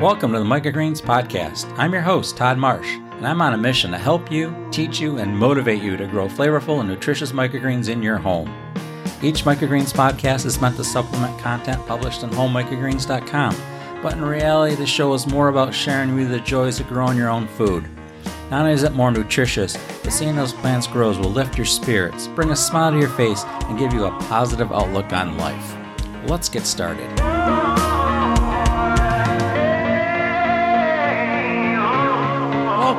Welcome to the Microgreens Podcast. I'm your host, Todd Marsh, and I'm on a mission to help you, teach you, and motivate you to grow flavorful and nutritious microgreens in your home. Each Microgreens podcast is meant to supplement content published on homemicrogreens.com, but in reality, the show is more about sharing with you the joys of growing your own food. Not only is it more nutritious, but seeing those plants grow will lift your spirits, bring a smile to your face, and give you a positive outlook on life. Let's get started.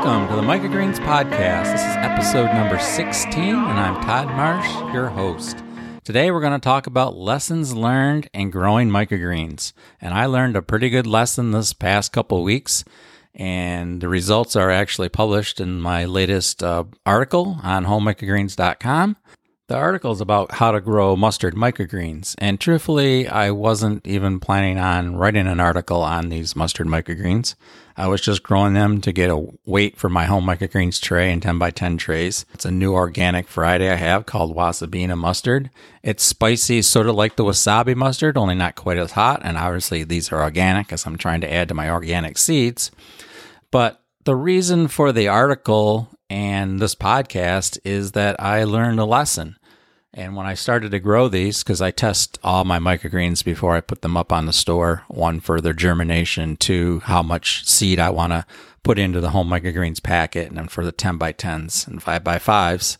Welcome to the Microgreens Podcast. This is episode number 16, and I'm Todd Marsh, your host. Today we're going to talk about lessons learned in growing microgreens. And I learned a pretty good lesson this past couple weeks, and the results are actually published in my latest uh, article on homemicrogreens.com. The article is about how to grow mustard microgreens, and truthfully, I wasn't even planning on writing an article on these mustard microgreens. I was just growing them to get a weight for my home microgreens tray and 10 by 10 trays. It's a new organic variety I have called Wasabina mustard. It's spicy, sort of like the wasabi mustard, only not quite as hot. And obviously, these are organic as I'm trying to add to my organic seeds. But the reason for the article and this podcast is that I learned a lesson. And when I started to grow these, because I test all my microgreens before I put them up on the store, one for their germination, two, how much seed I want to put into the home microgreens packet, and then for the 10 by 10s and 5 by 5s.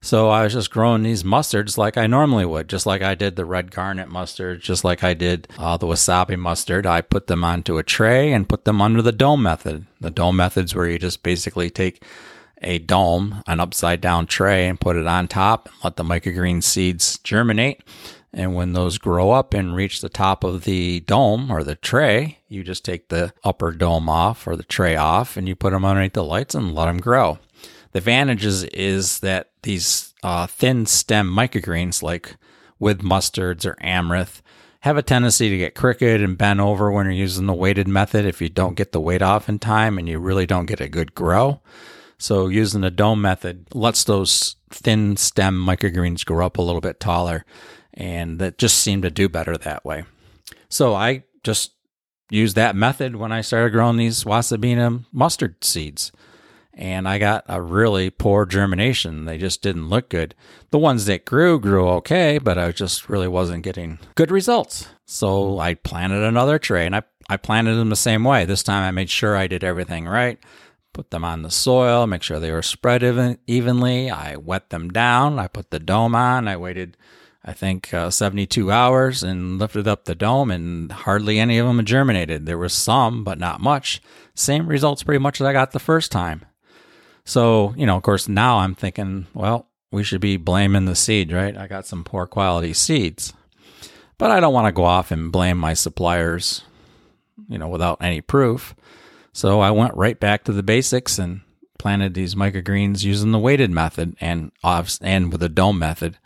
So I was just growing these mustards like I normally would, just like I did the red garnet mustard, just like I did uh, the wasabi mustard. I put them onto a tray and put them under the dome method. The dome method's where you just basically take a dome, an upside down tray, and put it on top and let the microgreen seeds germinate. And when those grow up and reach the top of the dome or the tray, you just take the upper dome off or the tray off and you put them underneath the lights and let them grow. The advantages is that these uh, thin stem microgreens, like with mustards or amaranth, have a tendency to get crooked and bent over when you're using the weighted method if you don't get the weight off in time and you really don't get a good grow. So using the dome method lets those thin stem microgreens grow up a little bit taller, and that just seemed to do better that way. So I just used that method when I started growing these wasabina mustard seeds. And I got a really poor germination. They just didn't look good. The ones that grew grew okay, but I just really wasn't getting good results. So I planted another tray and I, I planted them the same way. This time I made sure I did everything right put them on the soil, make sure they were spread even, evenly. I wet them down. I put the dome on. I waited, I think, uh, 72 hours and lifted up the dome, and hardly any of them germinated. There was some, but not much. Same results pretty much as I got the first time. So, you know, of course, now I'm thinking, well, we should be blaming the seed, right? I got some poor quality seeds. But I don't want to go off and blame my suppliers, you know, without any proof. So I went right back to the basics and planted these microgreens using the weighted method and off and with the dome method.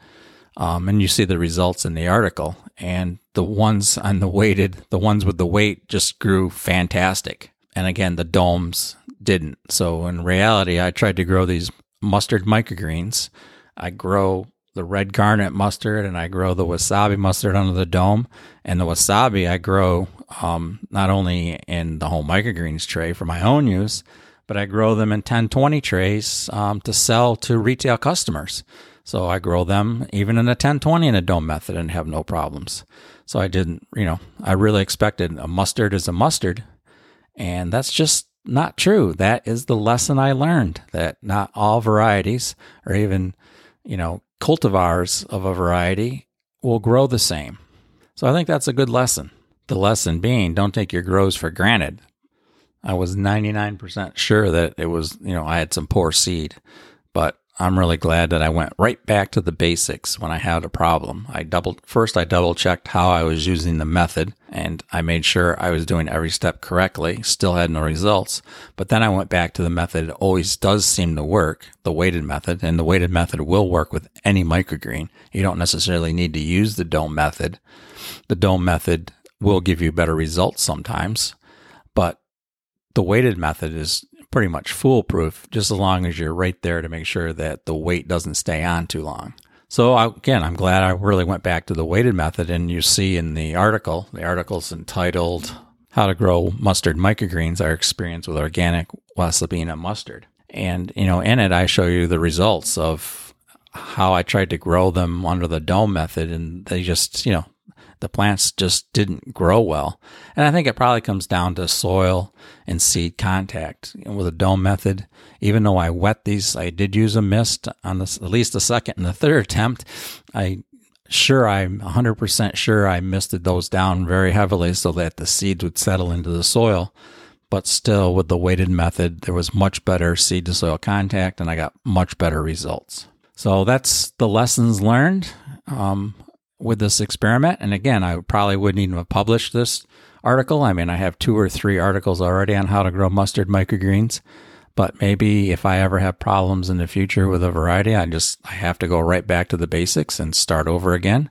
Um, and you see the results in the article. And the ones on the weighted, the ones with the weight just grew fantastic. And again, the domes didn't. So in reality, I tried to grow these mustard microgreens. I grow the red garnet mustard and I grow the wasabi mustard under the dome. And the wasabi I grow um, not only in the home microgreens tray for my own use, but I grow them in 1020 trays um, to sell to retail customers. So I grow them even in a 1020 in a dome method and have no problems. So I didn't, you know, I really expected a mustard is a mustard. And that's just not true. That is the lesson I learned that not all varieties or even, you know, cultivars of a variety will grow the same. So I think that's a good lesson. The lesson being don't take your grows for granted. I was 99% sure that it was, you know, I had some poor seed, but I'm really glad that I went right back to the basics when I had a problem. I doubled first I double checked how I was using the method and I made sure I was doing every step correctly. Still had no results. But then I went back to the method it always does seem to work, the weighted method, and the weighted method will work with any microgreen. You don't necessarily need to use the dome method. The dome method will give you better results sometimes, but the weighted method is pretty much foolproof just as long as you're right there to make sure that the weight doesn't stay on too long. So again, I'm glad I really went back to the weighted method and you see in the article, the article's entitled how to grow mustard microgreens, our experience with organic Wasabina mustard. And, you know, in it, I show you the results of how I tried to grow them under the dome method. And they just, you know, the plants just didn't grow well. And I think it probably comes down to soil and seed contact. with a dome method, even though I wet these, I did use a mist on this, at least the second and the third attempt. I sure I'm 100% sure I misted those down very heavily so that the seeds would settle into the soil. But still, with the weighted method, there was much better seed to soil contact and I got much better results. So that's the lessons learned. Um, with this experiment. And again, I probably wouldn't even have published this article. I mean, I have two or three articles already on how to grow mustard microgreens. But maybe if I ever have problems in the future with a variety, I just I have to go right back to the basics and start over again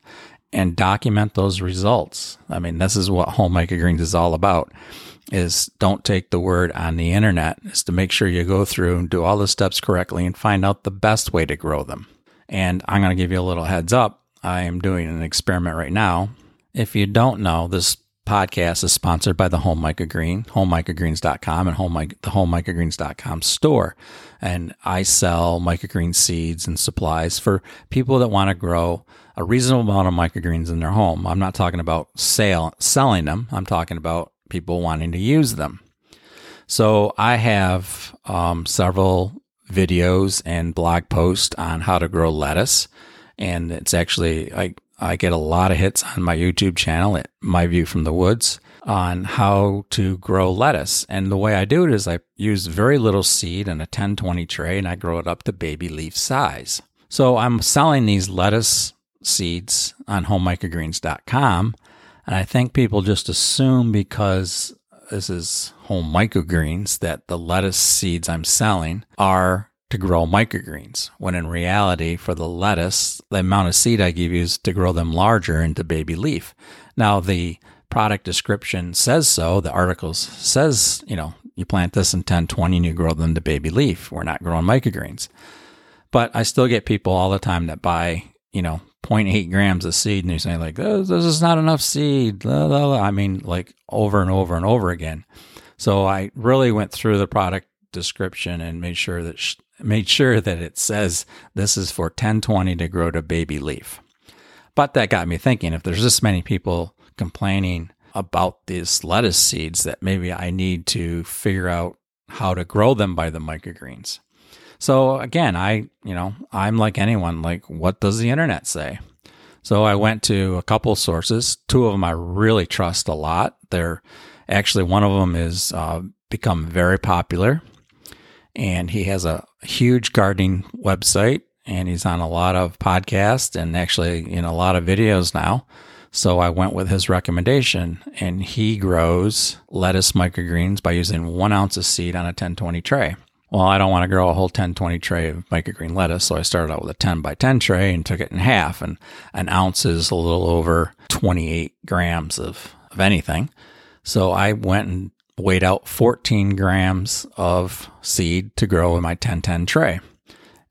and document those results. I mean, this is what home microgreens is all about is don't take the word on the internet is to make sure you go through and do all the steps correctly and find out the best way to grow them. And I'm going to give you a little heads up I am doing an experiment right now. If you don't know, this podcast is sponsored by the Home Microgreen, homemicrogreens.com and home, the homemicrogreens.com store. And I sell microgreen seeds and supplies for people that want to grow a reasonable amount of microgreens in their home. I'm not talking about sale, selling them. I'm talking about people wanting to use them. So I have um, several videos and blog posts on how to grow lettuce and it's actually I I get a lot of hits on my YouTube channel at My View from the Woods on how to grow lettuce. And the way I do it is I use very little seed in a 10-20 tray and I grow it up to baby leaf size. So I'm selling these lettuce seeds on homemicrogreens.com. And I think people just assume because this is home microgreens that the lettuce seeds I'm selling are to grow microgreens, when in reality, for the lettuce, the amount of seed I give you is to grow them larger into baby leaf. Now, the product description says so. The article says, you know, you plant this in 10, 20 and you grow them to baby leaf. We're not growing microgreens. But I still get people all the time that buy, you know, 0.8 grams of seed and they say like, this, this is not enough seed. I mean, like over and over and over again. So I really went through the product description and made sure that made sure that it says this is for 1020 to grow to baby leaf. But that got me thinking if there's this many people complaining about these lettuce seeds that maybe I need to figure out how to grow them by the microgreens. So again, I, you know, I'm like anyone, like what does the internet say? So I went to a couple sources. Two of them I really trust a lot. They're actually one of them is uh, become very popular and he has a huge gardening website and he's on a lot of podcasts and actually in a lot of videos now. So I went with his recommendation and he grows lettuce microgreens by using one ounce of seed on a 1020 tray. Well, I don't want to grow a whole 1020 tray of microgreen lettuce. So I started out with a 10 by 10 tray and took it in half. And an ounce is a little over 28 grams of, of anything. So I went and weighed out 14 grams of seed to grow in my 1010 tray.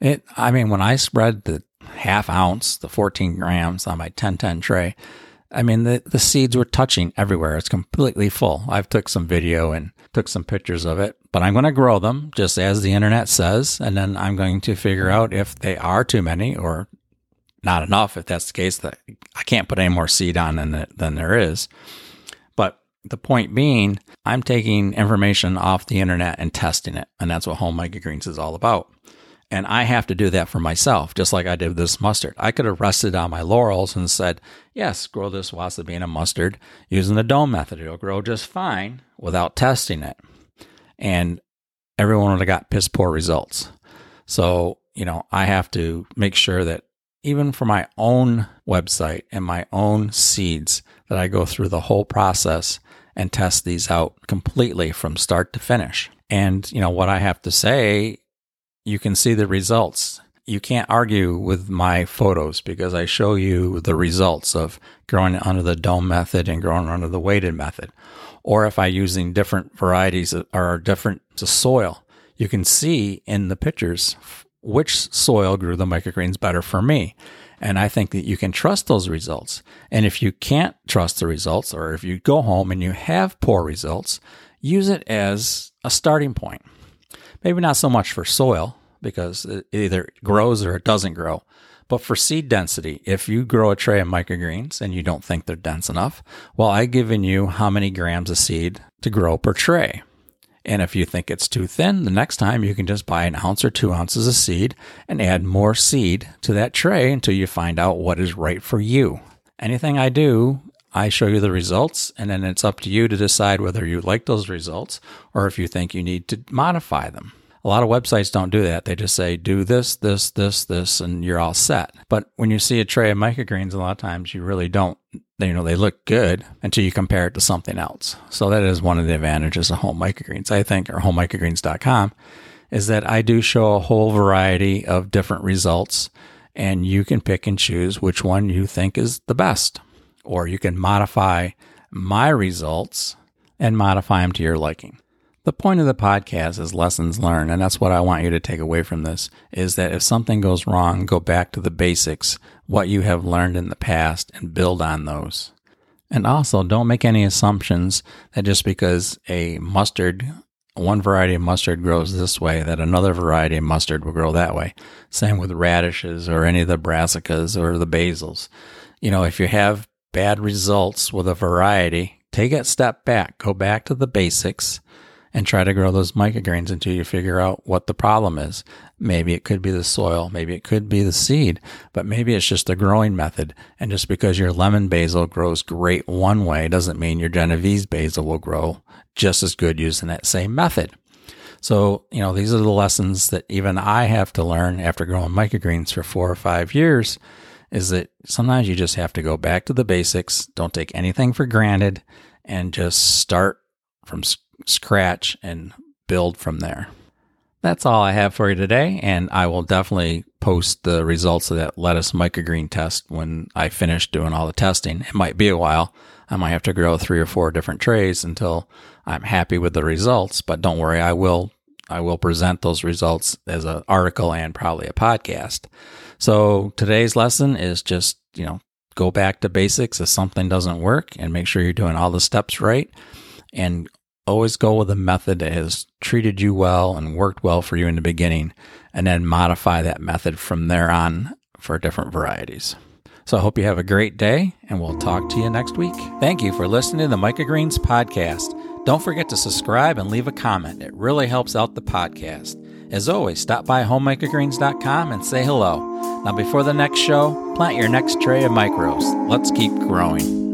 It, I mean, when I spread the half ounce, the 14 grams on my 1010 tray, I mean, the, the seeds were touching everywhere. It's completely full. I've took some video and took some pictures of it, but I'm going to grow them just as the internet says. And then I'm going to figure out if they are too many or not enough. If that's the case, that I can't put any more seed on than, than there is. The point being, I'm taking information off the internet and testing it. And that's what Home Microgreens is all about. And I have to do that for myself, just like I did with this mustard. I could have rested on my laurels and said, yes, grow this Wasabina mustard using the dome method. It'll grow just fine without testing it. And everyone would have got piss poor results. So, you know, I have to make sure that even for my own website and my own seeds, that I go through the whole process and test these out completely from start to finish. And, you know, what I have to say, you can see the results. You can't argue with my photos because I show you the results of growing under the dome method and growing under the weighted method. Or if I using different varieties or different soil, you can see in the pictures which soil grew the microgreens better for me. And I think that you can trust those results. And if you can't trust the results, or if you go home and you have poor results, use it as a starting point. Maybe not so much for soil, because it either grows or it doesn't grow. But for seed density, if you grow a tray of microgreens and you don't think they're dense enough, well, I've given you how many grams of seed to grow per tray. And if you think it's too thin, the next time you can just buy an ounce or two ounces of seed and add more seed to that tray until you find out what is right for you. Anything I do, I show you the results, and then it's up to you to decide whether you like those results or if you think you need to modify them. A lot of websites don't do that. They just say, do this, this, this, this, and you're all set. But when you see a tray of microgreens, a lot of times you really don't, you know, they look good until you compare it to something else. So that is one of the advantages of home microgreens, I think, or homemicrogreens.com, is that I do show a whole variety of different results and you can pick and choose which one you think is the best. Or you can modify my results and modify them to your liking. The point of the podcast is lessons learned, and that's what I want you to take away from this is that if something goes wrong, go back to the basics, what you have learned in the past and build on those. And also don't make any assumptions that just because a mustard one variety of mustard grows this way, that another variety of mustard will grow that way. Same with radishes or any of the brassicas or the basils. You know, if you have bad results with a variety, take a step back, go back to the basics and try to grow those microgreens until you figure out what the problem is. Maybe it could be the soil, maybe it could be the seed, but maybe it's just a growing method. And just because your lemon basil grows great one way doesn't mean your Genovese basil will grow just as good using that same method. So, you know, these are the lessons that even I have to learn after growing microgreens for four or five years is that sometimes you just have to go back to the basics, don't take anything for granted, and just start from scratch and build from there. That's all I have for you today, and I will definitely post the results of that lettuce microgreen test when I finish doing all the testing. It might be a while. I might have to grow three or four different trays until I'm happy with the results, but don't worry, I will I will present those results as an article and probably a podcast. So today's lesson is just, you know, go back to basics if something doesn't work and make sure you're doing all the steps right and always go with a method that has treated you well and worked well for you in the beginning, and then modify that method from there on for different varieties. So I hope you have a great day, and we'll talk to you next week. Thank you for listening to the Microgreens podcast. Don't forget to subscribe and leave a comment. It really helps out the podcast. As always, stop by homemicrogreens.com and say hello. Now, before the next show, plant your next tray of micros. Let's keep growing.